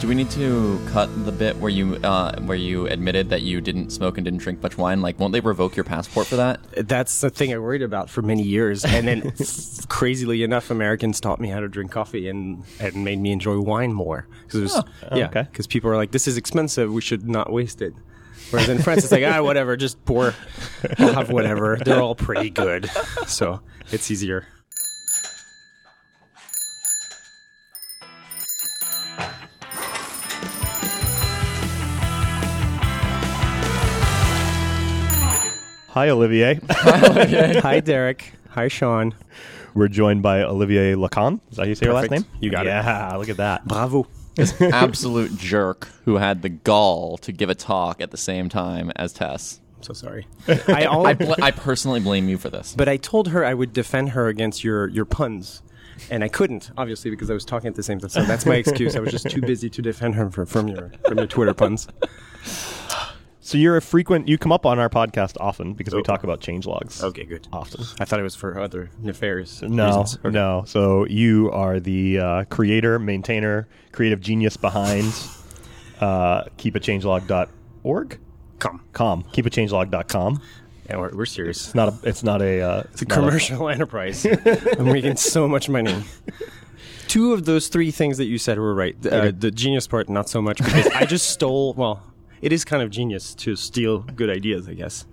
Do we need to cut the bit where you uh, where you admitted that you didn't smoke and didn't drink much wine? Like, won't they revoke your passport for that? That's the thing I worried about for many years, and then crazily enough, Americans taught me how to drink coffee and and made me enjoy wine more. Because Oh, yeah, okay. because people are like, "This is expensive. We should not waste it." Whereas in France, it's like, ah, whatever, just pour. I'll have whatever. They're all pretty good, so it's easier. Hi, Olivier. Hi, Derek. Hi, Sean. We're joined by Olivier Lacan. Is that how you say your last name? You got it. yeah, look at that. Bravo. This Absolute jerk who had the gall to give a talk at the same time as Tess. I'm so sorry. I, al- I, bl- I personally blame you for this. But I told her I would defend her against your, your puns. And I couldn't, obviously, because I was talking at the same time. So that's my excuse. I was just too busy to defend her from, from your from your Twitter puns. So you're a frequent. You come up on our podcast often because we Oh. talk about changelogs. Okay, good. Often. I thought it was for other nefarious No, reasons. Okay. no. So you are the uh, creator, maintainer, creative genius behind uh, keepachangelog.org. Come. Com. Keepachangelog.com. Yeah, we're, we're serious. It's not a. It's not a. Uh, It's a commercial enterprise. I'm making so much money. Two of those three things that you said were right. Uh, the genius part, not so much, because I just stole. Well, it is kind of genius to steal good ideas, I guess.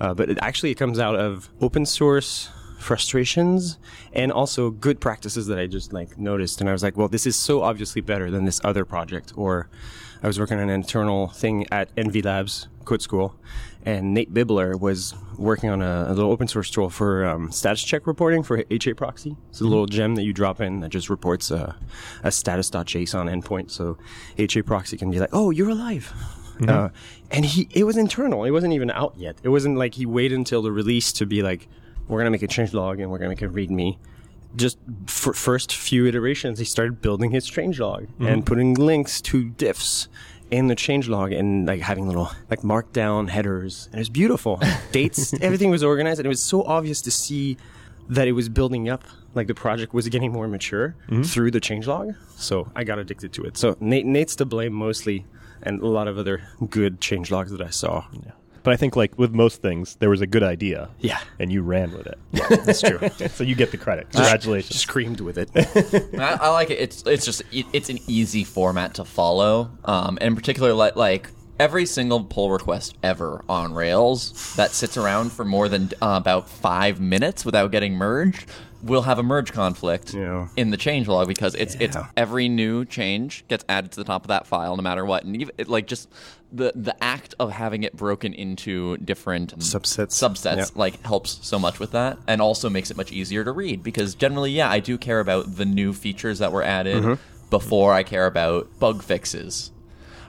Uh, but it actually it comes out of open source frustrations and also good practices that I just like noticed. And I was like, well, this is so obviously better than this other project. Or I was working on an internal thing at Envy Labs Code School, and Nate Bibler was working on a, a little open source tool for um, status check reporting for HA proxy. It's a little gem that you drop in that just reports a, a status.json endpoint. So HA proxy can be like, oh, you're alive. Mm-hmm. Uh, and he, it was internal. It wasn't even out yet. It wasn't like he waited until the release to be like, we're gonna make a change log and we're gonna make a README. Just for first few iterations, he started building his changelog mm-hmm. and putting links to diffs in the changelog and like having little like markdown headers. And it was beautiful. Dates, everything was organized, and it was so obvious to see that it was building up. Like the project was getting more mature mm-hmm. through the changelog. So I got addicted to it. So Nate, Nate's to blame mostly, and a lot of other good change logs that I saw. Yeah. But I think, like with most things, there was a good idea. Yeah. And you ran with it. That's true. so you get the credit. Congratulations. Screamed with it. I, I like it. It's it's just it, it's an easy format to follow. Um, and in particular, like like every single pull request ever on Rails that sits around for more than uh, about five minutes without getting merged will have a merge conflict Yeah. in the change log because it's it's every new change gets added to the top of that file no matter what, and even it, like just the the act of having it broken into different Subsets. subsets Yeah. like helps so much with that and also makes it much easier to read because generally yeah i do care about the new features that were added Mm-hmm. before i care about bug fixes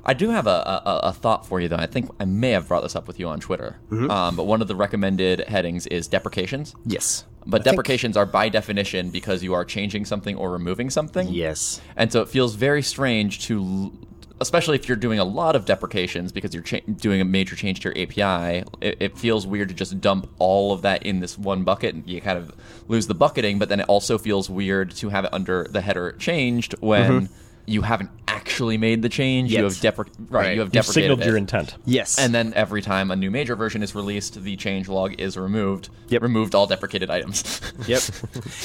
i do have a, a, a thought for you though i think i may have brought this up with you on twitter Mm-hmm. um, but one of the recommended headings is deprecations yes. but I think- deprecations are by definition because you are changing something or removing something Yes. and so it feels very strange to, especially if you're doing a lot of deprecations because you're cha- doing a major change to your API. It, it feels weird to just dump all of that in this one bucket and you kind of lose the bucketing. But then it also feels weird to have it under the header changed when you haven't actually made the change. You have depre- right, Right. You have deprecated it. You've signaled it. your intent. Yes. And then every time a new major version is released, the change log is removed. Yep. Removed all deprecated items. Yep.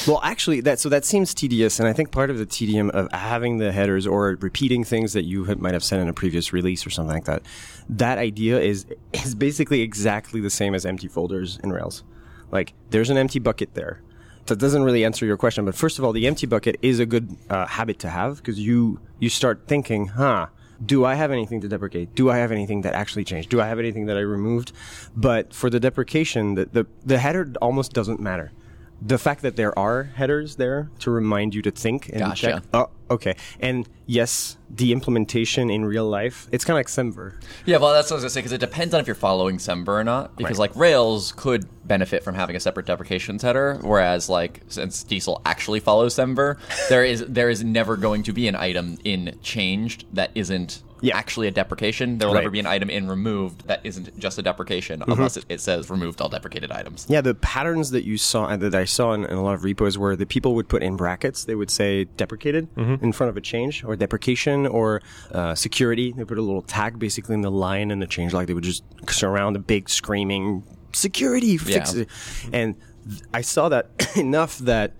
well, actually, that so that seems tedious, and I think part of the tedium of having the headers or repeating things that you might have said in a previous release or something like that, that idea is is basically exactly the same as empty folders in Rails. Like, there's an empty bucket there. That doesn't really answer your question, but first of all, the empty bucket is a good uh, habit to have because you you start thinking, huh. Do I have anything to deprecate? Do I have anything that actually changed? Do I have anything that I removed? But for the deprecation, the, the, the header almost doesn't matter the fact that there are headers there to remind you to think and Gotcha. check. Oh, okay. And yes, the implementation in real life, it's kind of like Semver. Yeah, well, that's what I was gonna say because it depends on if you're following Semver or not. Because Right. like Rails could benefit from having a separate deprecations header, whereas like since Diesel actually follows Semver, there is there is never going to be an item in changed that isn't Yeah. actually a deprecation. There will Right. Mm-hmm. never be an item in removed that isn't just a deprecation unless it, it says removed all deprecated items. Yeah, the patterns that you saw that I saw in, in a lot of repos where the people would put in brackets, they would say deprecated, in front of a change or deprecation or uh, security. They put a little tag basically in the line and the change log. They would just surround a big screaming security fix Yeah. it. And th- I saw that enough that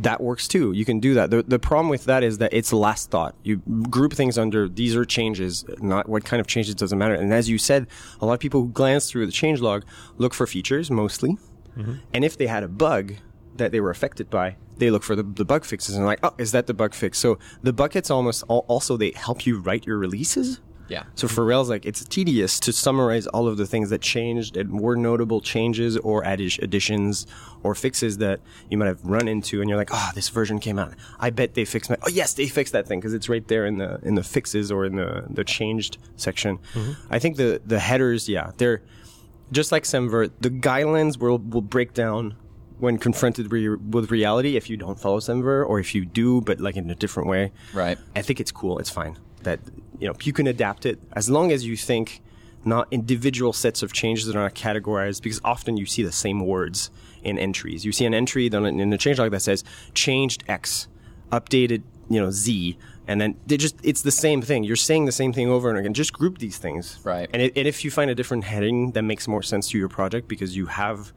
that works too. You can do that. The, the problem with that is that it's last thought. You group things under these are changes, not what kind of changes doesn't matter. And as you said, a lot of people who glance through the change log look for features mostly. And if they had a bug that they were affected by, they look for the, the bug fixes and like, oh, is that the bug fix? So the buckets almost al- also they help you write your releases. Yeah. So for Rails, like it's tedious to summarize all of the things that changed and were notable changes or addi- additions or fixes that you might have run into, and you're like, oh, this version came out. I bet they fixed my. Oh yes, they fixed that thing because it's right there in the in the fixes or in the the changed section. Mm-hmm. I think the the headers, yeah, they're just like Semver. The guidelines will will break down when confronted re- with reality if you don't follow Semver or if you do, but like in a different way. Right. I think it's cool. It's fine that you know you can adapt it as long as you think not individual sets of changes that are not categorized because often you see the same words in entries. You see an entry in the change log that says changed X, updated you know Z, and then they just it's the same thing. You're saying the same thing over and again. Just group these things. Right. And, it, and if you find a different heading that makes more sense to your project because you have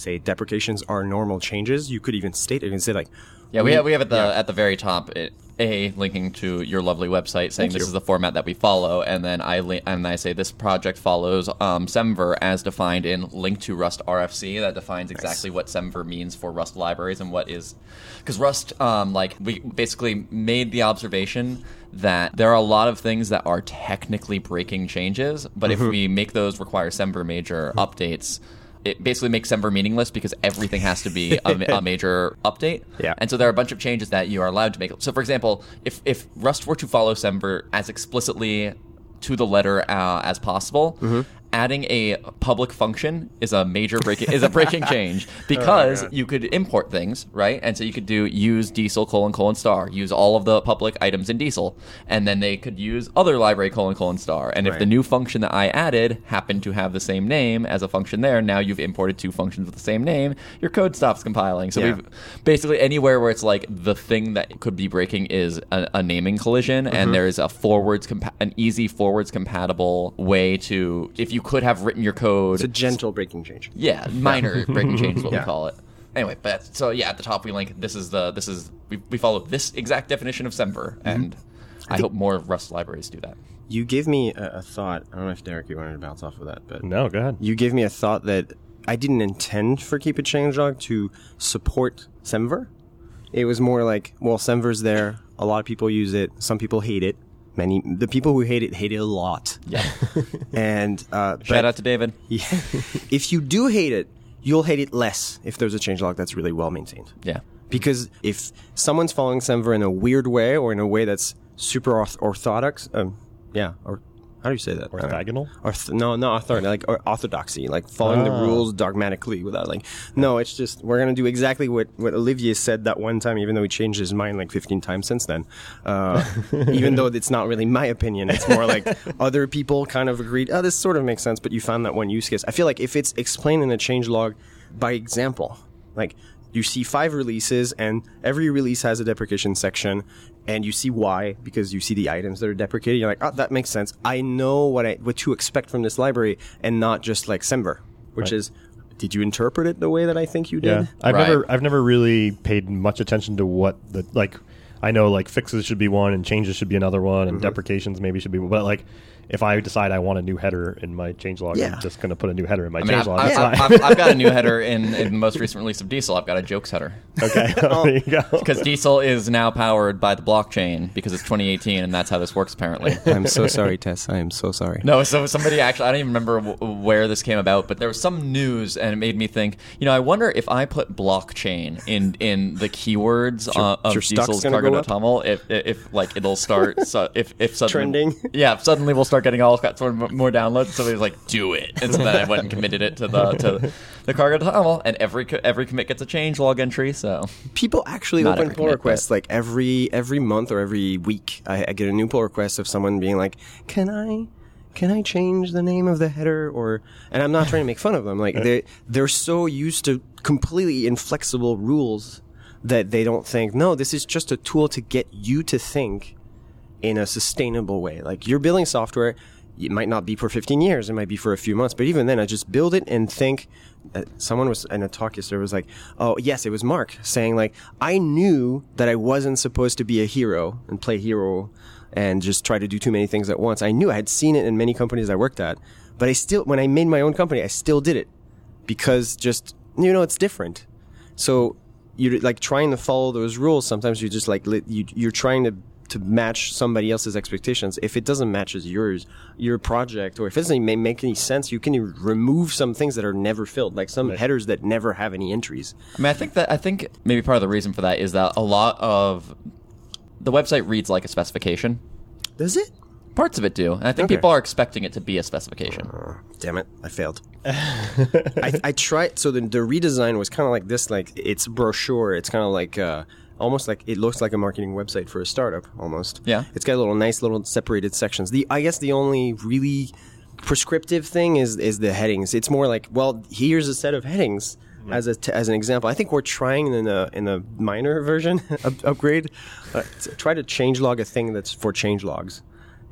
say deprecations are normal changes, you could even state it. Can say like Yeah, we have we have at the at the very top it, a linking to your lovely website saying Thank this you. is the format that we follow, and then I li- and I say this project follows um, Semver as defined in link to Rust RFC that defines exactly what Semver means for Rust libraries and what is because Rust um, like we basically made the observation that there are a lot of things that are technically breaking changes, but Mm-hmm. if we make those require Semver major updates. It basically makes Semver meaningless because everything has to be a, a major update. Yeah. And so there are a bunch of changes that you are allowed to make. So, for example, if, if Rust were to follow Semver as explicitly to the letter uh, as possible, Mm-hmm. Adding a public function is a major breaking is a breaking change because you could import things, right? And so you could do use diesel colon colon star, use all of the public items in diesel, and then they could use other library colon colon star. And if the new function that I added happened to have the same name as a function there, now you've imported two functions with the same name. Your code stops compiling. So Yeah. we've basically anywhere where it's like the thing that could be breaking is a, a naming collision, Mm-hmm. and there's a forwards compa- an easy forwards compatible way to if you could have written your code. it's a gentle breaking change. yeah, minor breaking change is what Yeah. we call it. Anyway, but so yeah, at the top we link this is the this is we, we follow this exact definition of Semver, Mm-hmm. and I, hope more Rust libraries do that. You gave me a, a thought. I don't know if Derek, you wanted to bounce off of that, but No, go ahead. you gave me a thought that I didn't intend for Keep a Changelog to support Semver. It was more like, well, Semver's there. A lot of people use it. Some people hate it. Many the people who hate it hate it a lot. Yeah. And uh, Shout out to David. yeah, if you do hate it, you'll hate it less if there's a changelog that's really well maintained. Yeah. Because if someone's following Semver in a weird way or in a way that's super orth- orthodox, um, yeah, or how do you say that? Uh, Orthogonal? Orth- no, not orthodox, like or orthodoxy, like following the Ah. rules dogmatically without like, no, it's just we're gonna do exactly what what Olivier said that one time, even though he changed his mind like 15 times since then. Uh, even though it's not really my opinion, it's more like other people kind of agreed. Oh, this sort of makes sense, but you found that one use case. I feel like if it's explained in a change log by example, like you see five releases and every release has a deprecation section and you see why because you see the items that are deprecated you're like oh that makes sense i know what i what to expect from this library and not just like semver which Right. is did you interpret it the way that i think you did Yeah, I've Right. never I've never really paid much attention to what the like. I know like fixes should be one and changes should be another one and deprecations maybe should be, but like if I decide I want a new header in my changelog, Yeah. I'm just going to put a new header in my I mean, I've, changelog. I've, I've. I've, I've got a new header in, in the most recent release of Diesel. I've got a jokes header. okay, there you go. Because Diesel is now powered by the blockchain because it's 2018 and that's how this works apparently. i'm so sorry tess i am so sorry No, so somebody actually, I don't even remember w- where this came about, but there was some news and it made me think, you know, I wonder if I put blockchain in in the keywords uh, of your stock's Diesel's cargo go up? toml, if, if, if like it'll start, so if, if suddenly. Trending. Yeah, suddenly we'll start getting all sort of more downloads. Somebody's like, do it. And so then I went and committed it to the to the Cargo.toml, and every every commit gets a change log entry, so. people actually Not open pull commit, requests like every every month or every week I, I get a new pull request of someone being like can i can i change the name of the header or and i'm not trying to make fun of them like they they're so used to completely inflexible rules that they don't think, no, this is just a tool to get you to think in a sustainable way. Like you're building software, it might not be for 15 years, it might be for a few months, but even then, I just build it and think. Someone was in a talk yesterday was like, "Oh yes, it was Mark saying like I knew that I wasn't supposed to be a hero and play hero and just try to do too many things at once. I knew I had seen it in many companies I worked at, but I still when I made my own company, I still did it because just you know it's different. So you're like trying to follow those rules. Sometimes you just like you you're trying to to match somebody else's expectations. If it doesn't match as yours, your project, or if it doesn't make any sense, you can remove some things that are never filled, like some right. headers that never have any entries. I mean, I think that I think maybe part of the reason for that is that a lot of the website reads like a specification. Does it? Parts of it do, and I think okay. people are expecting it to be a specification. Uh, damn it, I failed. I, I, tried. So the, the redesign was kind of like this, like it's brochure. It's kind of like. Uh, almost like it looks like a marketing website for a startup almost. Yeah. It's got little nice little separated sections. The I guess the only really prescriptive thing is is the headings. It's more like, well, here's a set of headings yeah. as a t- as an example. I think we're trying in the in the minor version up- upgrade uh, to try to change log a thing that's for change logs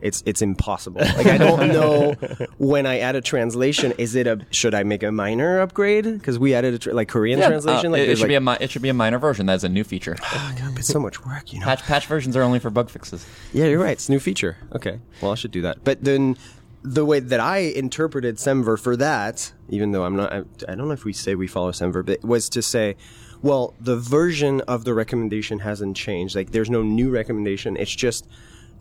it's it's impossible. Like I don't know when I add a translation, is it a should I make a minor upgrade because we added a tra- like Korean yeah, translation? Uh, like it, it should like, be a mi- it should be a minor version. That's a new feature. Oh, God, it's so much work, you know. Patch patch versions are only for bug fixes. Yeah, you're right. It's a new feature. Okay, well I should do that. But then the way that I interpreted Semver for that, even though I'm not, I, I don't know if we say we follow Semver, but was to say. Well, the version of the recommendation hasn't changed. Like, there's no new recommendation. It's just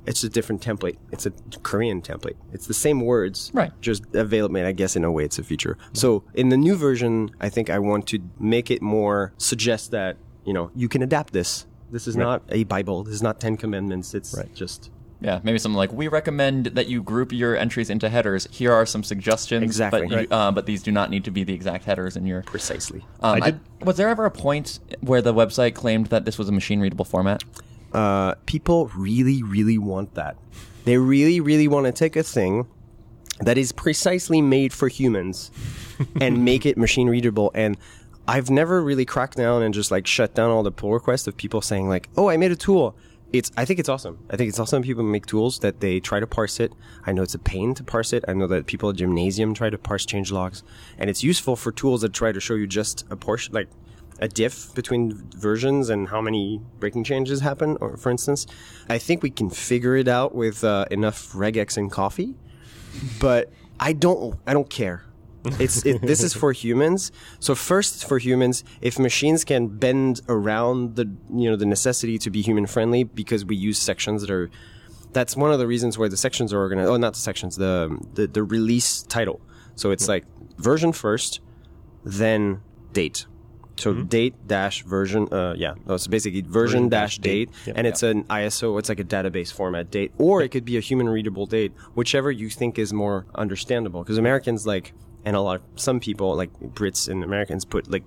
it's a different template. It's a Korean template. It's the same words, right? Just available. I guess in a way, it's a feature. So in the new version, I think I want to make it more suggest that you know you can adapt this. This is right. not a Bible. This is not Ten Commandments. It's right. just yeah, maybe something like we recommend that you group your entries into headers. Here are some suggestions. Exactly, but, you, uh, but these do not need to be the exact headers in your precisely. Um, I did, I, was there ever a point where the website claimed that this was a machine readable format? Uh, people really, really want that. They really, really want to take a thing that is precisely made for humans and make it machine readable. And I've never really cracked down and just like shut down all the pull requests of people saying like, "Oh, I made a tool." It's I think it's awesome. I think it's awesome people make tools that they try to parse it. I know it's a pain to parse it. I know that people at Gemnasium try to parse change logs, and it's useful for tools that try to show you just a portion, like a diff between versions and how many breaking changes happen, or for instance, I think we can figure it out with uh, enough regex and coffee. But I don't. I don't care. It's it, this is for humans. So first, for humans, if machines can bend around the you know the necessity to be human friendly because we use sections that are that's one of the reasons why the sections are organized. Oh, not the sections, the the, the release title. So it's like version first, then date. So mm-hmm. date dash version, uh, yeah, no, it's basically version, version dash date, date. Yep. and it's an ISO. It's like a database format date, or it could be a human readable date, whichever you think is more understandable. Because Americans like, and a lot of some people like Brits and Americans put like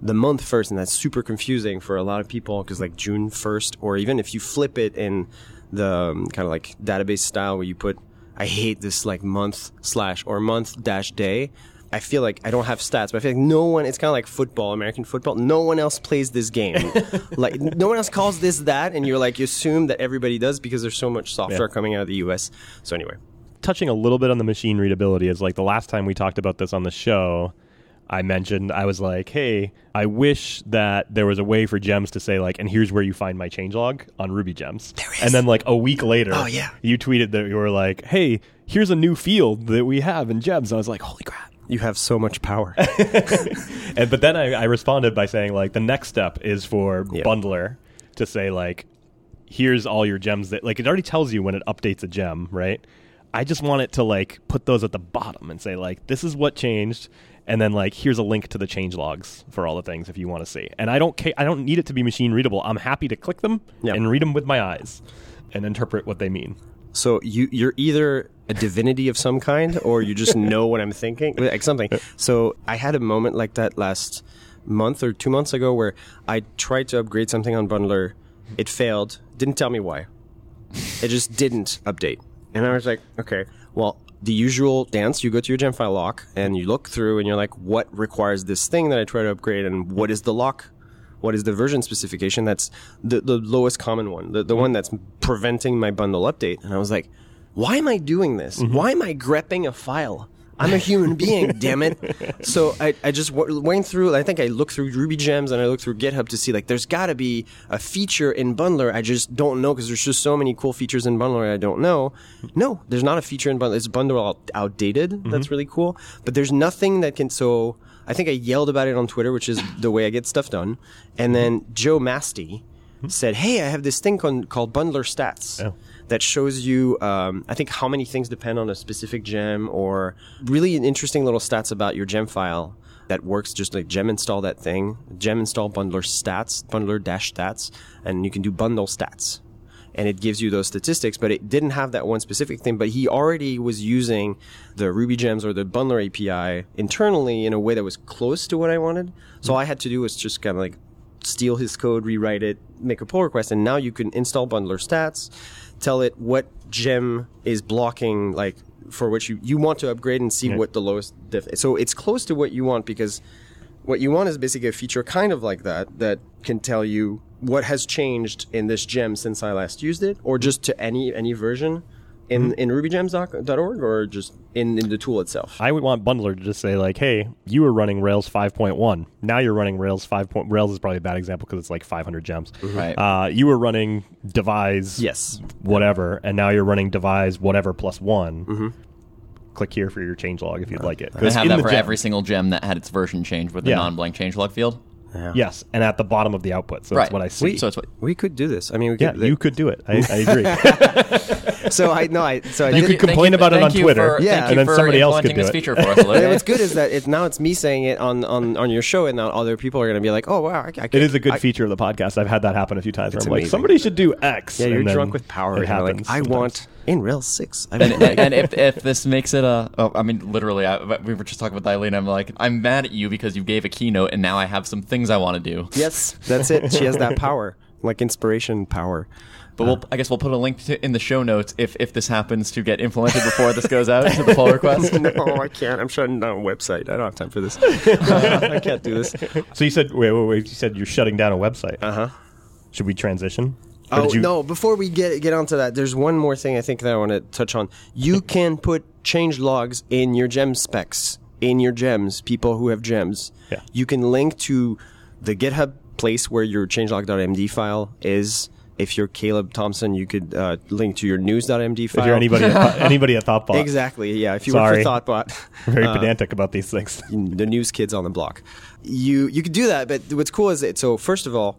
the month first, and that's super confusing for a lot of people because like June first, or even if you flip it in the um, kind of like database style where you put, I hate this like month slash or month dash day I feel like I don't have stats, but I feel like no one. It's kind of like football, American football. No one else plays this game. like no one else calls this that, and you're like you assume that everybody does because there's so much software yeah. coming out of the U.S. So anyway, touching a little bit on the machine readability is like the last time we talked about this on the show. I mentioned I was like, "Hey, I wish that there was a way for gems to say like, and here's where you find my changelog on Ruby Gems." And then like a week later, oh yeah, you tweeted that you were like, "Hey, here's a new field that we have in Gems." And I was like, "Holy crap!" You have so much power. and but then I, I, responded by saying like the next step is for yeah. Bundler to say like here's all your gems that like it already tells you when it updates a gem, right? I just want it to like put those at the bottom and say like this is what changed and then like here's a link to the change logs for all the things if you want to see. And I don't ca- I don't need it to be machine readable. I'm happy to click them yep. and read them with my eyes and interpret what they mean. So you you're either a divinity of some kind, or you just know what I'm thinking, like something. So I had a moment like that last month or two months ago where I tried to upgrade something on Bundler. It failed. Didn't tell me why. It just didn't update. And I was like, okay, well, the usual dance, you go to your gem file lock and you look through and you're like, what requires this thing that I try to upgrade and what is the lock what is the version specification that's the, the lowest common one, the, the one that's preventing my bundle update. And I was like, why am I doing this? Mm-hmm. Why am I grepping a file? I'm a human being, damn it. So I, I just w- went through, I think I looked through Ruby Gems and I looked through GitHub to see, like, there's got to be a feature in Bundler I just don't know because there's just so many cool features in Bundler I don't know. No, there's not a feature in Bundler. It's Bundler out- outdated. That's mm-hmm. really cool. But there's nothing that can, so I think I yelled about it on Twitter, which is the way I get stuff done. And then Joe Mastey said, hey, I have this thing con- called Bundler Stats Oh. that shows you, um, I think, how many things depend on a specific gem, or really interesting little stats about your gem file that works. Just like gem install that thing, gem install bundler stats, bundler dash stats, and you can do bundle stats. And it gives you those statistics, but it didn't have that one specific thing. But he already was using the Ruby Gems or the Bundler API internally in a way that was close to what I wanted. So all I had to do was just kind of like steal his code, rewrite it, make a pull request, and now you can install bundler stats, tell it what gem is blocking, like for which you, you want to upgrade and see what the lowest diff. So it's close to what you want because what you want is basically a feature kind of like that that can tell you what has changed in this gem since I last used it, or just to any any version in mm-hmm. in rubygems.org, or just in, in the tool itself. I would want Bundler to just say like, "Hey, you were running Rails 5.1. Now you're running Rails 5. Point, Rails is probably a bad example because it's like 500 gems. Mm-hmm. Right. Uh, you were running Devise, Yes. whatever, and now you're running Devise whatever plus one. Mm-hmm. Click here for your changelog if you'd like it. And 'Cause have in that the for gem- every single gem that had its version changed with the Yeah. non-blank changelog field. Yes, and at the bottom of the output, so Right. that's what I see. So it's what We could do this. I mean, we yeah, could, you could do it. I, I agree. So I no, I so I You did. could complain about it on Twitter, for- Yeah. thank and then for somebody else could implementing do this it. feature for us. And what's good is that it, now it's me saying it on, on, on your show, and now other people are going to be like, "Oh wow, I, I It is a good I, feature of the podcast. I've had that happen a few times. Where I'm like, amazing. somebody should do X. Yeah, you're and then drunk with power. It and you're like, happens. I sometimes. want in Rails six. I and, mean, and if, if this makes it a, oh, I mean, literally, I, we were just talking with Eileen. I'm like, I'm mad at you because you gave a keynote, and now I have some things I want to do. yes, that's it. She has that power, like inspiration power. But we'll, I guess we'll put a link to, in the show notes if, if this happens to get implemented before this goes out to the pull request. no, I can't. I'm shutting down a website. I don't have time for this. I can't do this. So you said, wait, wait, wait. You said you're shutting down a website. Uh huh. Should we transition? Or Oh you- no! Before we get get onto that, there's one more thing I think that I want to touch on. You can put change logs in your gem specs in your gems. People who have gems, Yeah. you can link to the GitHub place where your changelog.md file is. If you're Caleb Thompson, you could uh, link to your news.md file. If you're anybody, at, anybody at ThoughtBot, exactly, yeah. If you Sorry. work for ThoughtBot, very uh, pedantic about these things. the news kids on the block. You you could do that, but what's cool is that so first of all,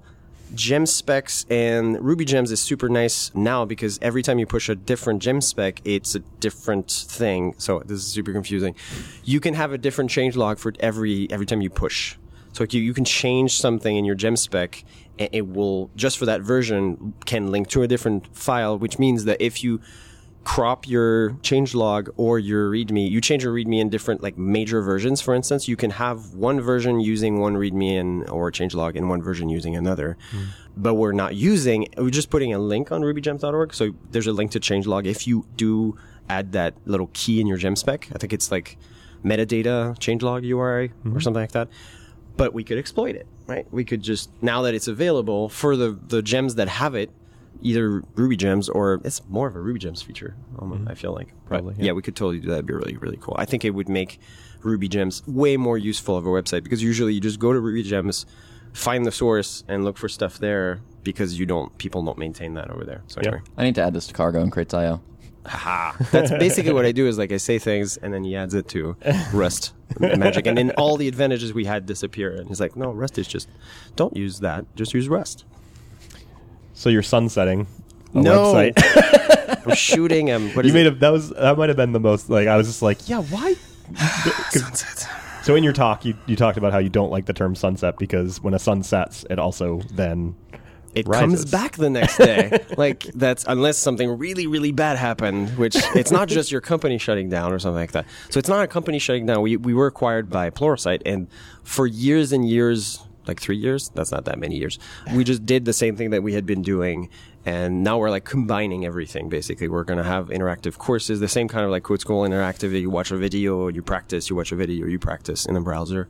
gem specs and Ruby gems is super nice now because every time you push a different gem spec, it's a different thing. So this is super confusing. You can have a different change log for every every time you push. So you, you can change something in your gem spec and it will just for that version can link to a different file, which means that if you crop your changelog or your readme. You change your readme in different like major versions. For instance, you can have one version using one readme and or changelog and one version using another. Hmm. But we're not using. We're just putting a link on rubygems.org. So there's a link to changelog. If you do add that little key in your gem spec, I think it's like metadata changelog URI hmm. or something like that. But we could exploit it, right? We could just now that it's available for the the gems that have it, either Ruby gems or it's more of a Ruby gems feature. almost, I feel like Probably, yeah. yeah. we could totally do that. It'd be really really cool. I think it would make Ruby gems way more useful of a website because usually you just go to Ruby gems, find the source, and look for stuff there because you don't people don't maintain that over there. So Yeah. anyway, I need to add this to Cargo and Crates.io. that's basically what I do. Is like I say things and then he adds it to Rust magic, and then all the advantages we had disappear. And he's like, no, Rust is just don't use that. Just use Rust. So you're sunsetting a No. website. I'm shooting him. What you made it? a, that was that might have been the most like I was just like, yeah, why? 'Cause- so in your talk, you you talked about how you don't like the term sunset because when a sun sets, it also then It rises. comes back the next day. like that's unless something really, really bad happened, which it's not just your company shutting down or something like that. So it's not a company shutting down. We we were acquired by Pluralsight, and for years and years, like three years, that's not that many years. We just did the same thing that we had been doing, and now we're like combining everything basically. We're going to have interactive courses the same kind of like code school interactive you watch a video you practice you watch a video you practice in the browser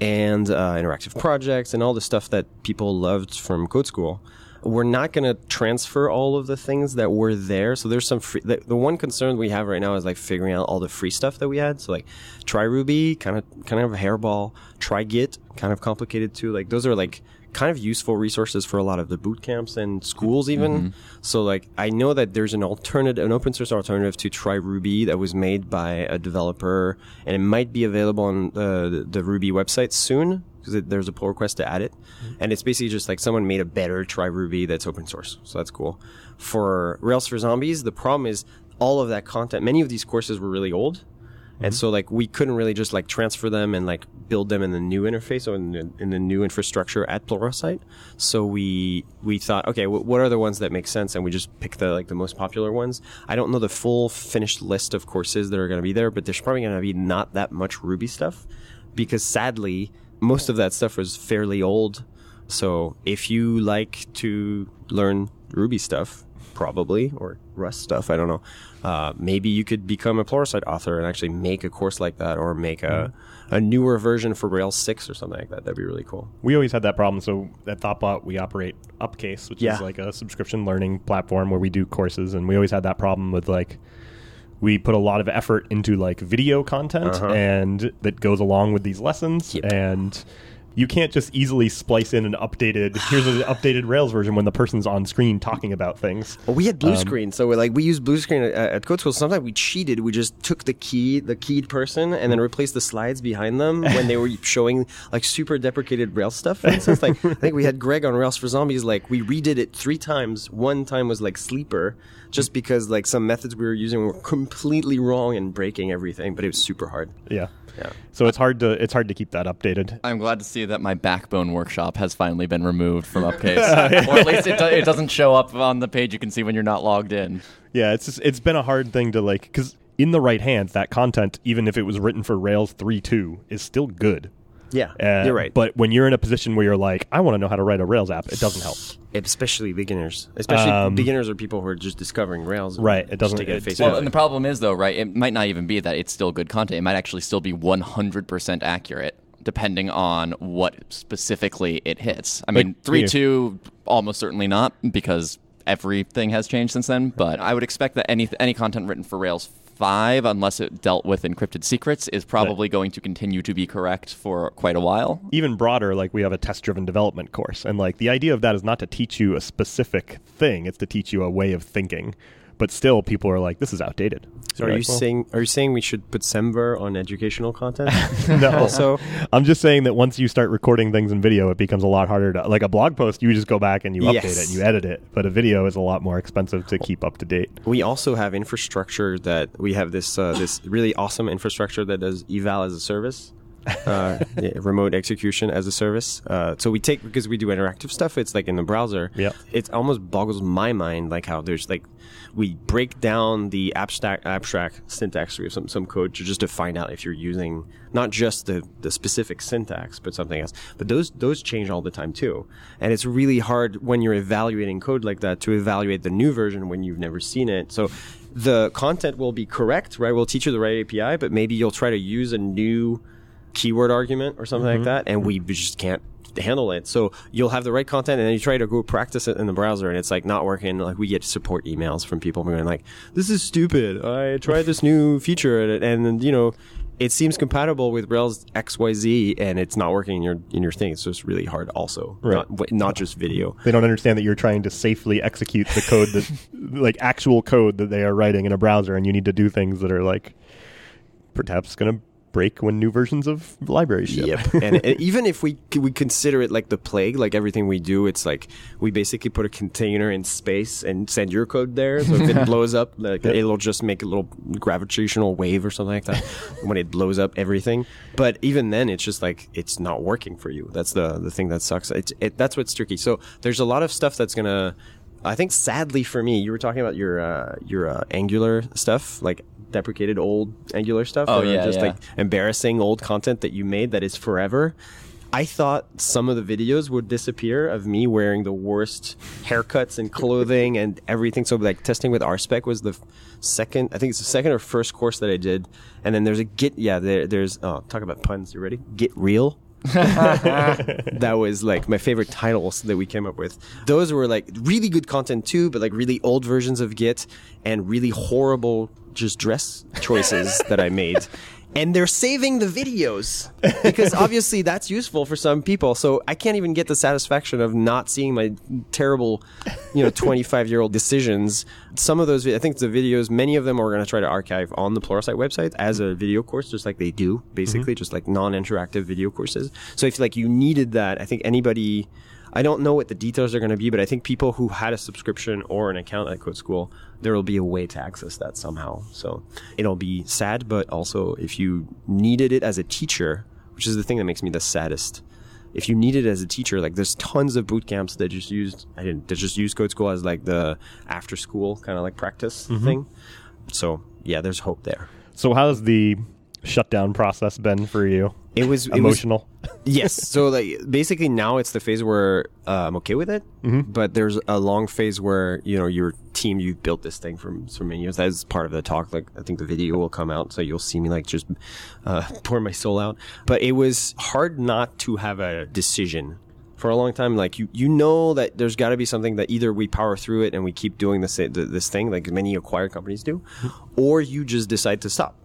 and uh, interactive projects and all the stuff that people loved from code school we're not going to transfer all of the things that were there. So there's some free, the, the, one concern we have right now is like figuring out all the free stuff that we had. So like try Ruby, kind of, kind of a hairball, try Git, kind of complicated too. Like those are like kind of useful resources for a lot of the boot camps and schools even. Mm-hmm. So like I know that there's an alternative, an open source alternative to Try Ruby that was made by a developer and it might be available on the, the Ruby website soon because there's a pull request to add it. Mm-hmm. And it's basically just like someone made a better Try Ruby that's open source. So that's cool. For Rails for Zombies, the problem is all of that content, many of these courses were really old and mm-hmm. so like we couldn't really just like transfer them and like build them in the new interface or in the, in the new infrastructure at Pluralsight. So we we thought, okay, w- what are the ones that make sense? And we just picked the like the most popular ones. I don't know the full finished list of courses that are going to be there, but there's probably going to be not that much Ruby stuff because sadly most of that stuff was fairly old. So if you like to learn Ruby stuff, probably or Rust stuff, I don't know uh, maybe you could become a Pluralsight author and actually make a course like that or make a, a newer version for Rails 6 or something like that. That'd be really cool. We always had that problem. So at Thoughtbot, we operate Upcase, which yeah. is like a subscription learning platform where we do courses. And we always had that problem with like, we put a lot of effort into like video content uh-huh. and that goes along with these lessons. Yep. And you can't just easily splice in an updated here's an updated rails version when the person's on screen talking about things well we had blue um, screen so like we used blue screen at, at code school sometimes we cheated we just took the key the keyed person and then replaced the slides behind them when they were showing like super deprecated rails stuff for instance like i think we had greg on rails for zombies like we redid it three times one time was like sleeper just because like some methods we were using were completely wrong and breaking everything but it was super hard yeah yeah. So it's hard to it's hard to keep that updated. I'm glad to see that my backbone workshop has finally been removed from Upcase, or at least it, do, it doesn't show up on the page you can see when you're not logged in. Yeah, it's just, it's been a hard thing to like because in the right hands, that content, even if it was written for Rails 3.2, is still good. Yeah, uh, you're right. But when you're in a position where you're like, I want to know how to write a Rails app, it doesn't help. Especially beginners. Especially um, beginners are people who are just discovering Rails. Right. It doesn't. It, face well, and the problem is though, right? It might not even be that it's still good content. It might actually still be 100% accurate, depending on what specifically it hits. I mean, three two almost certainly not because everything has changed since then. But I would expect that any any content written for Rails 5, unless it dealt with encrypted secrets, is probably going to continue to be correct for quite a while. Even broader, like we have a test driven development course. And like the idea of that is not to teach you a specific thing, it's to teach you a way of thinking but still people are like this is outdated. So are you well, saying are you saying we should put semver on educational content? No. Also i'm just saying that once you start recording things in video it becomes a lot harder to like a blog post you just go back and you yes. update it and you edit it but a video is a lot more expensive to keep up to date. We also have infrastructure that we have this uh, this really awesome infrastructure that does eval as a service uh, yeah, remote execution as a service. Uh, so we take because we do interactive stuff. It's like in the browser. Yeah, it almost boggles my mind like how there's like we break down the abstract abstract syntax of some some code to just to find out if you're using not just the the specific syntax but something else. But those those change all the time too, and it's really hard when you're evaluating code like that to evaluate the new version when you've never seen it. So the content will be correct, right? We'll teach you the right API, but maybe you'll try to use a new keyword argument or something mm-hmm. like that, and we just can't handle it. So you'll have the right content, and then you try to go practice it in the browser, and it's like not working. Like we get support emails from people going like, "This is stupid. I tried this new feature, and, and you know." It seems compatible with Rails X Y Z, and it's not working in your in your thing. It's just really hard. Also, right. not, not just video. They don't understand that you're trying to safely execute the code that, like actual code that they are writing in a browser, and you need to do things that are like perhaps going to break when new versions of libraries ship. Yep. and even if we we consider it like the plague, like everything we do, it's like we basically put a container in space and send your code there. So if it blows up, like yep. it'll just make a little gravitational wave or something like that when it blows up everything. But even then, it's just like it's not working for you. That's the the thing that sucks. It's it, that's what's tricky. So there's a lot of stuff that's gonna I think sadly for me, you were talking about your uh, your uh, Angular stuff. Like deprecated old Angular stuff. Oh yeah, just yeah. like embarrassing old content that you made that is forever. I thought some of the videos would disappear of me wearing the worst haircuts and clothing and everything. So like testing with RSpec was the f- second, I think it's the second or first course that I did. And then there's a Git, yeah, there, there's, oh, talk about puns. You ready? Git real. that was like my favorite titles that we came up with. Those were like really good content too, but like really old versions of Git and really horrible just dress choices that I made and they're saving the videos because obviously that's useful for some people. So I can't even get the satisfaction of not seeing my terrible, you know, 25 year old decisions. Some of those, I think the videos, many of them are going to try to archive on the Pluralsight website as a video course, just like they do, basically, mm-hmm. just like non interactive video courses. So if like you needed that, I think anybody, I don't know what the details are going to be, but I think people who had a subscription or an account at Code School, there will be a way to access that somehow. So it'll be sad, but also if you needed it as a teacher, which is the thing that makes me the saddest. If you need it as a teacher, like there's tons of boot camps that just used I didn't that just use Code School as like the after school kind of like practice mm-hmm. thing. So yeah, there's hope there. So how's the shutdown process been for you? It was emotional. It was, yes. So like basically now it's the phase where uh, I'm okay with it, mm-hmm. but there's a long phase where you know your team you built this thing from for many years. That's part of the talk. Like I think the video will come out, so you'll see me like just uh, pour my soul out. But it was hard not to have a decision for a long time. Like you, you know that there's got to be something that either we power through it and we keep doing this this thing like many acquired companies do, mm-hmm. or you just decide to stop.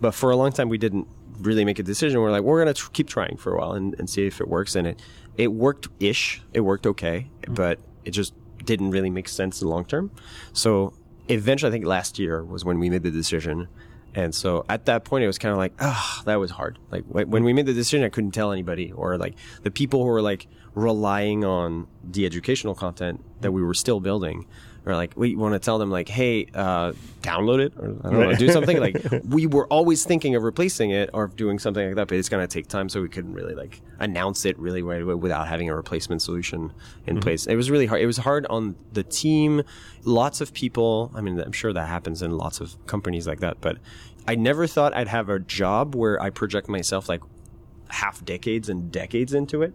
But for a long time, we didn't really make a decision. We're like, we're gonna tr- keep trying for a while and, and see if it works. And it it worked ish. It worked okay, mm-hmm. but it just didn't really make sense in the long term. So eventually, I think last year was when we made the decision. And so at that point, it was kind of like, ah, oh, that was hard. Like when we made the decision, I couldn't tell anybody, or like the people who were like relying on the educational content that we were still building or like we want to tell them like, hey, uh, download it, or I don't know, do something. like we were always thinking of replacing it or doing something like that, but it's going to take time, so we couldn't really like announce it really right away without having a replacement solution in mm-hmm. place. It was really hard. It was hard on the team. Lots of people. I mean, I'm sure that happens in lots of companies like that, but I never thought I'd have a job where I project myself like half decades and decades into it.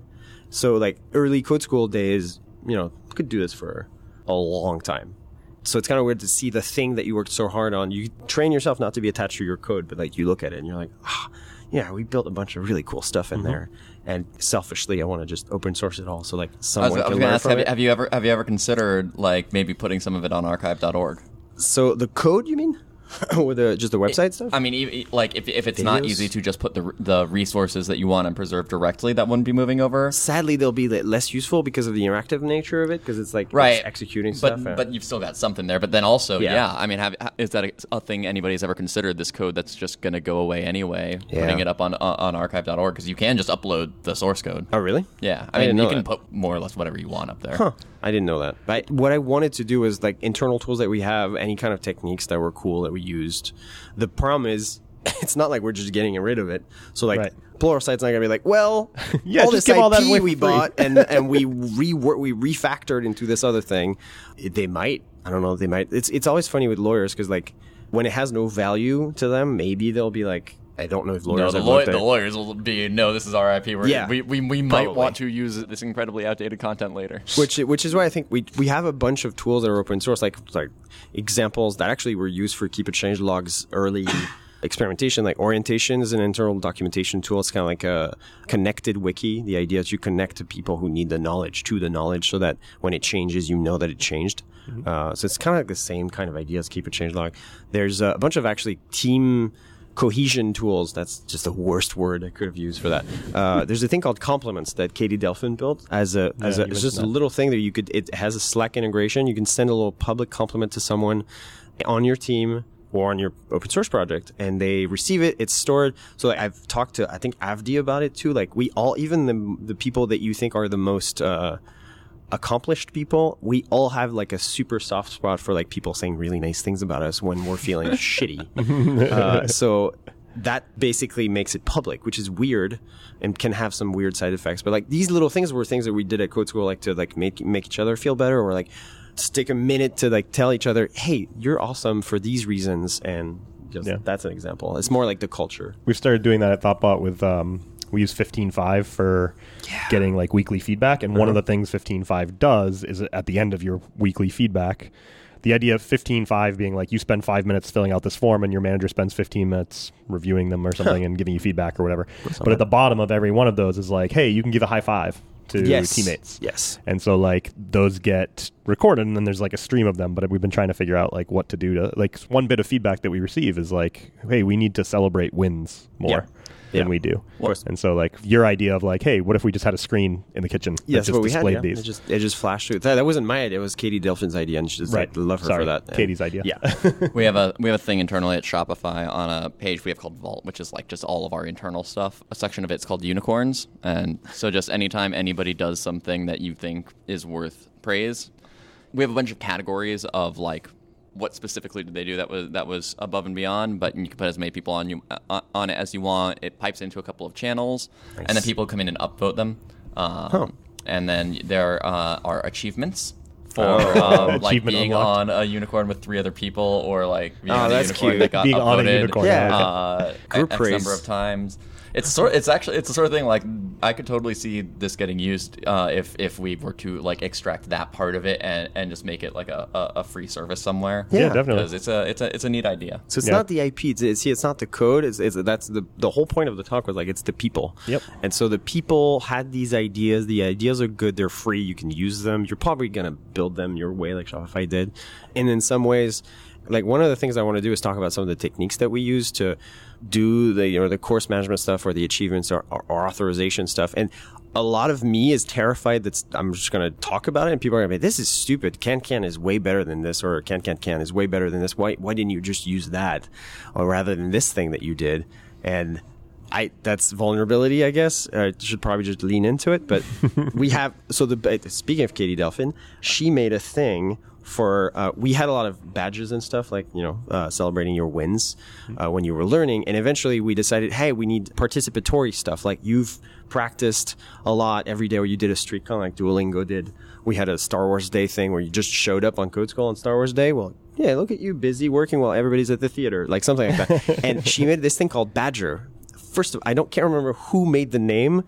So like early code school days, you know, could do this for a long time. So it's kind of weird to see the thing that you worked so hard on. You train yourself not to be attached to your code, but like you look at it and you're like, oh, yeah, we built a bunch of really cool stuff in mm-hmm. there. And selfishly, I want to just open source it all. So like someone I was, I was can learn ask, from have, it. Have you ever have you ever considered like maybe putting some of it on archive.org? So the code, you mean? with the just the website stuff. I mean, like if, if it's Videos? not easy to just put the the resources that you want and preserve directly, that wouldn't be moving over. Sadly, they'll be less useful because of the interactive nature of it, because it's like right it's executing but, stuff. But you've still got something there. But then also, yeah, yeah I mean, have, is that a, a, thing anybody's ever considered? This code that's just going to go away anyway, yeah. putting it up on on archive.org because you can just upload the source code. Oh, really? Yeah, I, I mean, you can that. put more or less whatever you want up there. Huh. I didn't know that. But what I wanted to do was like internal tools that we have, any kind of techniques that were cool that we used. The problem is, it's not like we're just getting rid of it. So like, right. Pluralsight's not gonna be like, well, yeah, all this IP all that we bought and and we re we refactored into this other thing. They might. I don't know. They might. It's it's always funny with lawyers because like when it has no value to them, maybe they'll be like, I don't know if lawyers. No, the, law- the lawyers will be no. This is our IP. We're, yeah, we we, we might probably. want to use this incredibly outdated content later. Which which is why I think we we have a bunch of tools that are open source, like like examples that actually were used for keep a change logs early. experimentation like orientation is an internal documentation tool it's kind of like a connected wiki the idea is you connect to people who need the knowledge to the knowledge so that when it changes you know that it changed mm-hmm. uh, so it's kind of like the same kind of idea as keep a change log there's a bunch of actually team cohesion tools. That's just the worst word I could have used for that. Uh, there's a thing called compliments that Katie Delphin built as a yeah, as a it's just that. a little thing that you could. It has a Slack integration. You can send a little public compliment to someone on your team or on your open source project and they receive it it's stored so like, i've talked to i think avdi about it too like we all even the the people that you think are the most uh, accomplished people, we all have like a super soft spot for like people saying really nice things about us when we're feeling shitty. Uh, so that basically makes it public, which is weird and can have some weird side effects. But like these little things were things that we did at Code School, like to like make make each other feel better, or like take a minute to like tell each other, "Hey, you're awesome for these reasons," and just, yeah. that's an example. It's more like the culture. We've started doing that at Thoughtbot with um, we use 15Five for getting like weekly feedback. And one of Uh-huh. the things 15Five does is at the end of your weekly feedback, the idea of 15Five being like you spend five minutes filling out this form and your manager spends 15 minutes reviewing them or something and giving you feedback or whatever. But at the bottom of every one of those is like, hey, you can give a high five to Yes. teammates. Yes. And so like those get recorded and then there's like a stream of them, but we've been trying to figure out like what to do to like one bit of feedback that we receive is like, hey, we need to celebrate wins more Yeah. Than Yeah. we do. course. And so like your idea of like, hey, what if we just had a screen in the kitchen that Yes, just what we had. displayed Yeah. these? It just it just flashed through. That, that wasn't my idea. It was Katie Delphin's idea, and she just Right. like love her Sorry, for that. And- Katie's idea. Yeah. we have a we have a thing internally at Shopify on a page we have called Vault, which is like just all of our internal stuff. A section of it's called Unicorns, and so just anytime anybody does something that you think is worth praise, we have a bunch of categories of like what specifically did they do that was that was above and beyond. But you can put as many people on you uh, on it as you want. It pipes into a couple of channels, and then people come in and upvote them. Um, And then there uh, are achievements. For Oh. um, like being unlocked. on a unicorn with three other people, or like being Oh, on a unicorn cute. that got Being on a unicorn, Yeah. uh, Group X praise. number of times. It's sort. It's actually it's the sort of thing like I could totally see this getting used uh, if if we were to like extract that part of it and, and just make it like a, a, a free service somewhere. Yeah, Yeah. definitely. Because it's a it's a it's a neat idea. So it's Yeah. not the IP. It's, it's- see, it's not the code. It's, it's that's the the whole point of the talk was like it's the people. Yep. And so the people had these ideas. The ideas are good. They're free. You can use them. You're probably gonna build them your way, like Shopify did. And in some ways, like one of the things I want to do is talk about some of the techniques that we use to do the you know the course management stuff or the achievements or, or, or authorization stuff. And a lot of me is terrified that I'm just going to talk about it and people are going to be, this is stupid. CanCan is way better than this or CanCanCan is way better than this. Why, why didn't you just use that or rather than this thing that you did? And I, that's vulnerability, I guess. I should probably just lean into it. But we have, so the, uh, speaking of Katie Delphin, she made a thing for uh, we had a lot of badges and stuff like you know uh, celebrating your wins uh, when you were learning. And eventually we decided hey we need participatory stuff. Like you've practiced a lot every day where you did a streak con like duolingo did. We had a star wars day thing where you just showed up on code school on star wars day. Well yeah look at you busy working while everybody's at the theater like something like that. And she made this thing called badger. First of i don't can't remember who made the name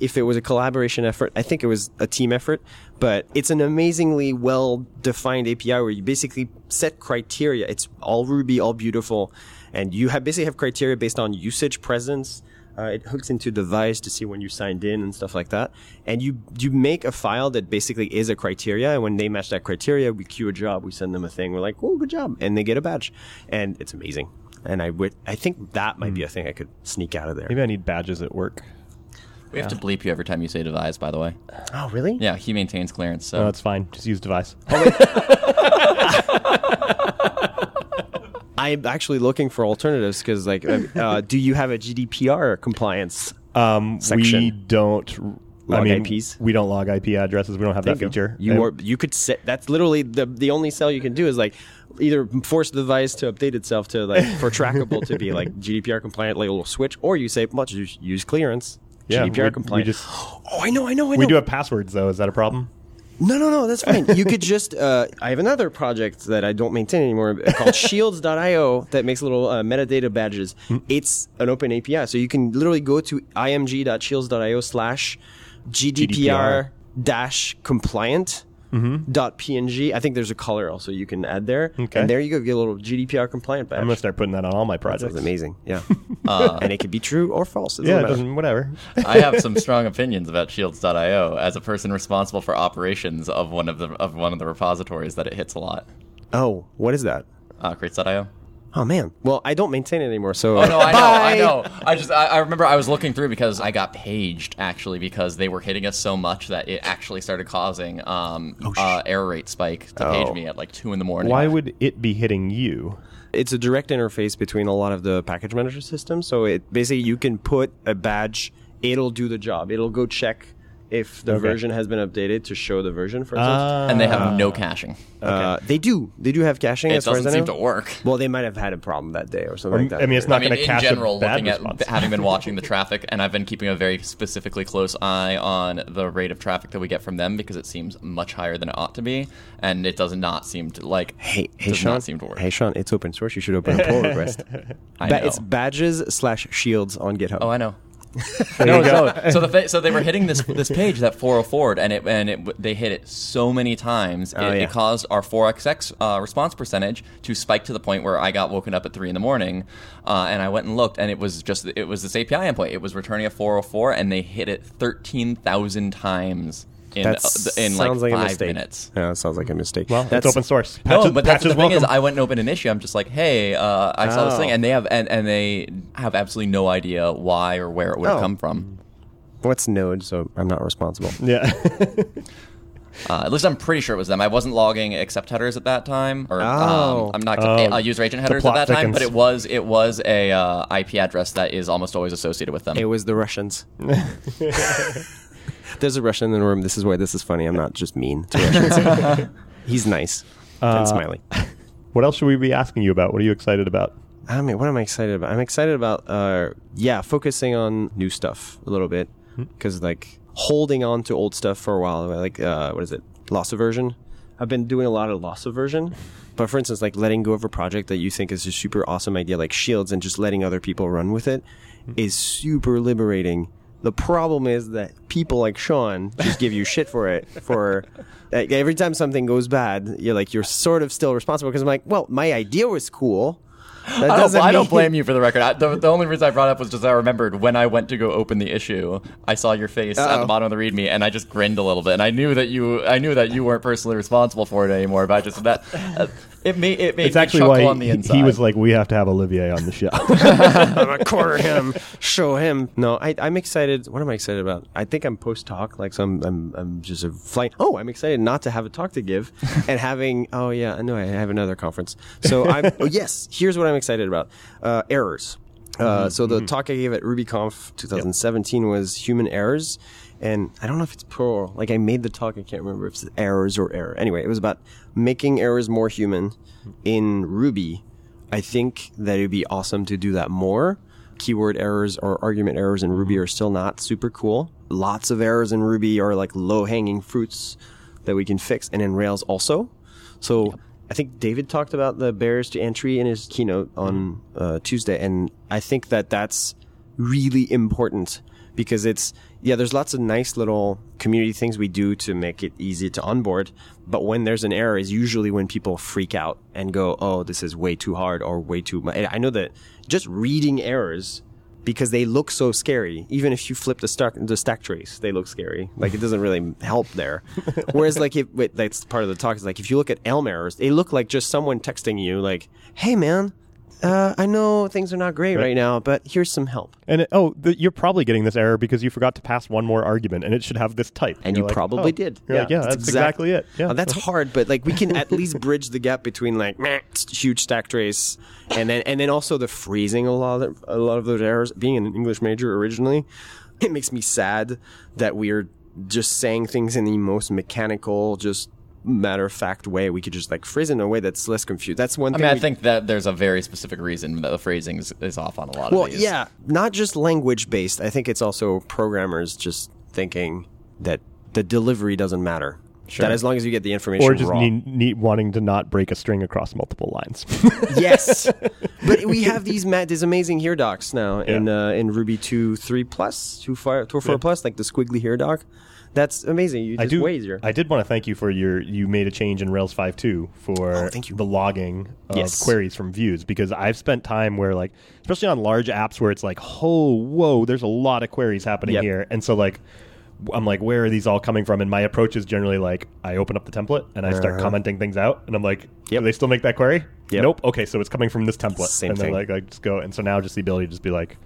if it was a collaboration effort. I think it was a team effort, but it's an amazingly well defined API where you basically set criteria. It's all Ruby, all beautiful, and you have basically have criteria based on usage presence. Uh, it hooks into Devise to see when you signed in and stuff like that. And you you make a file that basically is a criteria. And when they match that criteria, we queue a job. We send them a thing. We're like, oh, good job, and they get a badge, and it's amazing. And I would I think that might be a thing I could sneak out of there. Maybe I need badges at work. We have to bleep you every time you say Devise, By the way, Oh, really? yeah, he maintains clearance. So No, that's fine. Just use Devise. I'm actually looking for alternatives because, like, uh, uh, do you have a GDPR compliance? Um, we Section. don't. I Log mean, IPs? we don't log IP addresses. We don't have that you feature. You And- are you could set. That's literally the the only cell you can do is like either force the Devise to update itself to like for trackable to be like GDPR compliant, like a little switch, or you say, "Much use, use clearance." Yeah, GDPR we, compliant. We just oh, I know, I know, I know. we do have passwords though. Is that a problem? No, no, no, that's fine. you could just. Uh, I have another project that I don't maintain anymore uh, called Shields.io that makes little uh, metadata badges. It's an open API, so you can literally go to img.shields.io slash GDPR dash compliant. Dot PNG. I think there's a color also you can add there, Okay. and there you go. Get a little GDPR compliant badge. I'm gonna start putting that on all my projects. sounds amazing. Yeah, and it could be true or false. It Yeah, it doesn't, whatever. I have some strong opinions about Shields.io as a person responsible for operations of one of the of one of the repositories that it hits a lot. Oh, what is that? Uh, Crates.io. Oh man. Well, I don't maintain it anymore. So Oh no, I know, I know. I just I, I remember I was looking through because I got paged actually because they were hitting us so much that it actually started causing um uh, error rate spike to page Oh. me at like two in the morning. Why would it be hitting you? it's a direct interface between a lot of the package manager systems. So it basically you can put a badge, it'll do the job. It'll go check if the Okay. version has been updated to show the version, for instance. and they have no caching. Uh, they do. They do have caching It as far as doesn't I know. seem to work. Well, they might have had a problem that day or something Or- like that. I mean, it's not I mean, gonna in cache a general, bad looking response. at having been watching the traffic, and I've been keeping a very specifically close eye on the rate of traffic that we get from them because it seems much higher than it ought to be, and it does not seem to like. Hey, hey, does Sean. not seem to work. Hey, Sean. It's open source. You should open a pull request. I Ba- know. It's badges slash shields on GitHub. oh, I know. no, so, so the fa- so they were hitting this this page that 404 and it and it they hit it so many times it, Oh, yeah. it caused our 4xx uh, response percentage to spike to the point where I got woken up at three in the morning, uh, and I went and looked and it was just it was this API endpoint. It was returning a 404 and they hit it 13,000 times in That uh, in like sounds like a five mistake. minutes. Yeah, that sounds like a mistake. Well, that's it's open source. No, but that's the patches thing is. I went and opened an issue. I'm just like, hey, uh, I saw this thing, Oh. and they have and, and they have absolutely no idea why or where it would have Oh. come from. What's Node? So I'm not responsible. yeah. Uh, at least I'm pretty sure it was them. I wasn't logging accept headers at that time, or Oh. um, I'm not Oh, uh, user agent the headers at plot that time. thickens. But it was it was a uh, IP address that is almost always associated with them. It was the Russians. There's a Russian in the room. This is why this is funny. I'm not just mean to Russians. He's nice Uh, and smiley. what else should we be asking you about? What are you excited about? I mean, what am I excited about? I'm excited about, uh, yeah, focusing on new stuff a little bit because like holding on to old stuff for a while, like uh, what is it, loss aversion. I've been doing a lot of loss aversion, but for instance, like letting go of a project that you think is a super awesome idea, like Shields, and just letting other people run with it, is super liberating. The problem is that people like Sean just give you shit for it. For like, every time something goes bad, you're like you're sort of still responsible because I'm like, well, my idea was cool. I don't, doesn't I don't blame you for the record. I, the, the only reason I brought it up was just I remembered when I went to go open the issue, I saw your face at the bottom of the README, and I just grinned a little bit. And I knew that you, I knew that you weren't personally responsible for it anymore. But I just that it made it made It's actually why on the he, inside. he was like, we have to have Olivier on the show. I'm gonna corner him, show him. No, I, I'm excited. What am I excited about? I think I'm post talk, like so I'm, I'm, I'm just a flight. Oh, I'm excited not to have a talk to give, and having. Oh yeah, no, I have another conference. So I'm. oh yes, here's what I'm excited about. Uh, errors. Uh, so the talk I gave at RubyConf 2017 was human errors, and I don't know if it's plural. Like I made the talk, I can't remember if it's errors or error. Anyway, it was about making errors more human in Ruby. I think that it'd be awesome to do that more. Keyword errors or argument errors in Ruby are still not super cool. Lots of errors in Ruby are like low hanging fruits that we can fix, and in Rails also. So I think David talked about the barriers to entry in his keynote on uh, Tuesday, and I think that that's really important because it's yeah there's lots of nice little community things we do to make it easy to onboard but when there's an error is usually when people freak out and go oh this is way too hard or way too much i know that just reading errors because they look so scary even if you flip the stack the stack trace they look scary. Like it doesn't really help there. Whereas like if wait, that's part of the talk is like if you look at elm errors they look like just someone texting you like hey man uh, I know things are not great right now, but here's some help. and it, oh, the, you're probably getting this error because you forgot to pass one more argument, and it should have this type. And You're you like, probably oh. did. You're like, yeah, that's, exactly it. Yeah, Uh, that's hard, but like we can at least bridge the gap between like meh, huge stack trace and then and then also the freezing a lot of a lot of those errors. Being an English major originally, it makes me sad that we're just saying things in the most mechanical, just matter of fact way. We could just like phrase it in a way that's less confused. That's one I thing. mean, I we- think that there's a very specific reason that the phrasing is, is off on a lot of Well, these. yeah, not just language based. I think it's also programmers just thinking that the delivery doesn't matter. That as long as you get the information or just need, need wanting to not break a string across multiple lines. yes, but we have these ma- these amazing here docs now in uh, in Ruby two three plus two four two four Yeah. plus like the squiggly here doc. That's amazing. You I just do. way easier. I did want to thank you for your. You made a change in Rails 5.2 for Oh, thank you. the logging of Yes. queries from views because I've spent time where like, especially on large apps where it's like, oh, whoa, there's a lot of queries happening Yep. here, and so like. I'm like, where are these all coming from? And my approach is generally like, I open up the template and I start Uh-huh. commenting things out, and I'm like, Yep. do they still make that query? Yep. Nope. Okay, so it's coming from this template, Same and then thing. like I just go, and so now just the ability to just be like,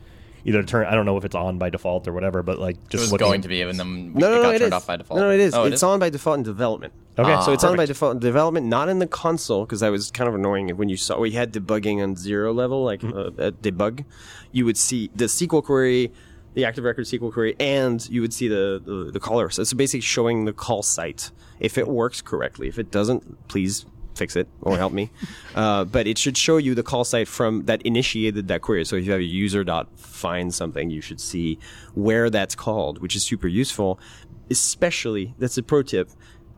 either turn, I don't know if it's on by default or whatever, but like it just was going at- to be, and then no, no, it no, got it turned is. off by default. No, no, it is. Oh, it's on by default in development. Okay, Ah. So it's on by default in development, not in the console, because that was kind of annoying. When you saw we had debugging on zero level, like Mm-hmm. uh, at debug, you would see the SQL query, the active record SQL query, and you would see the the, the caller. So it's basically showing the call site if it works correctly. If it doesn't, please fix it or help me. uh, but it should show you the call site from that initiated that query. So if you have a user dot find something, you should see where that's called, which is super useful. Especially that's a pro tip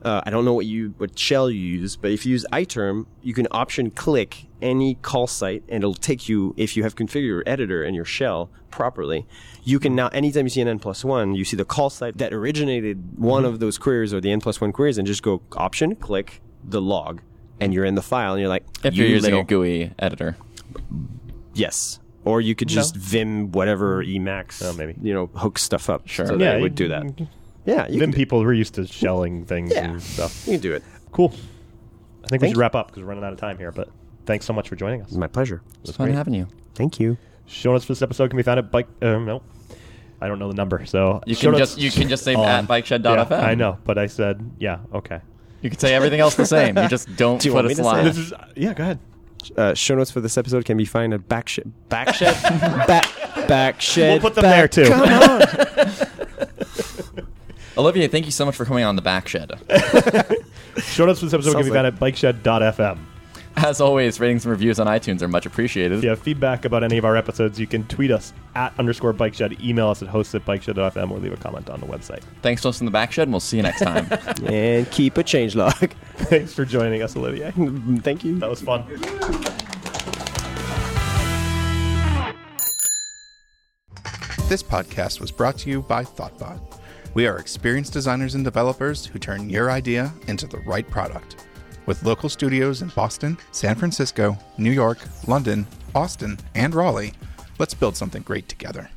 uh, I don't know what you what shell you use, but if you use iterm, you can option click any call site, and it'll take you if you have configured your editor and your shell properly. You can now, anytime you see an n plus one, you see the call site that originated one of those queries or the n plus one queries, and just go option click the log, and you're in the file, and you're like, If you you're using a GUI editor. yes. Or you could just Vim whatever Emacs, Oh, maybe. you know, hook stuff up. Sure. so that it would do that. Yeah, you Vim can, people were used to shelling things Yeah. and stuff. you can do it. Cool. I think we Thank should wrap up because we're running out of time here. But thanks so much for joining us. It's my pleasure. It's fun having you. Thank you. Show notes for this episode can be found at bike. Uh, no, I don't know the number, so You can just you can just say on- at bikeshed.fm. Yeah, I know, but I said yeah. Okay. You can say everything else the same. You just don't Do you put want a me to say slash. This is yeah. Go ahead. Uh, show notes for this episode can be found at backshed. Backshed? back, backshed. We'll put them back- there, too. Come on. Olivier, thank you so much for coming on the back shed. Show notes for this episode can Sounds be found at bikeshed.fm. As always, ratings and reviews on iTunes are much appreciated. If you have feedback about any of our episodes, you can tweet us at underscore bikeshed, email us at hosts at bikeshed.fm, or leave a comment on the website. Thanks to us in the back shed, and we'll see you next time. and Keep a Changelog. Thanks for joining us, Olivier. Mm, thank you. That was fun. This podcast was brought to you by Thoughtbot. We are experienced designers and developers who turn your idea into the right product. With local studios in Boston, San Francisco, New York, London, Austin, and Raleigh, let's build something great together.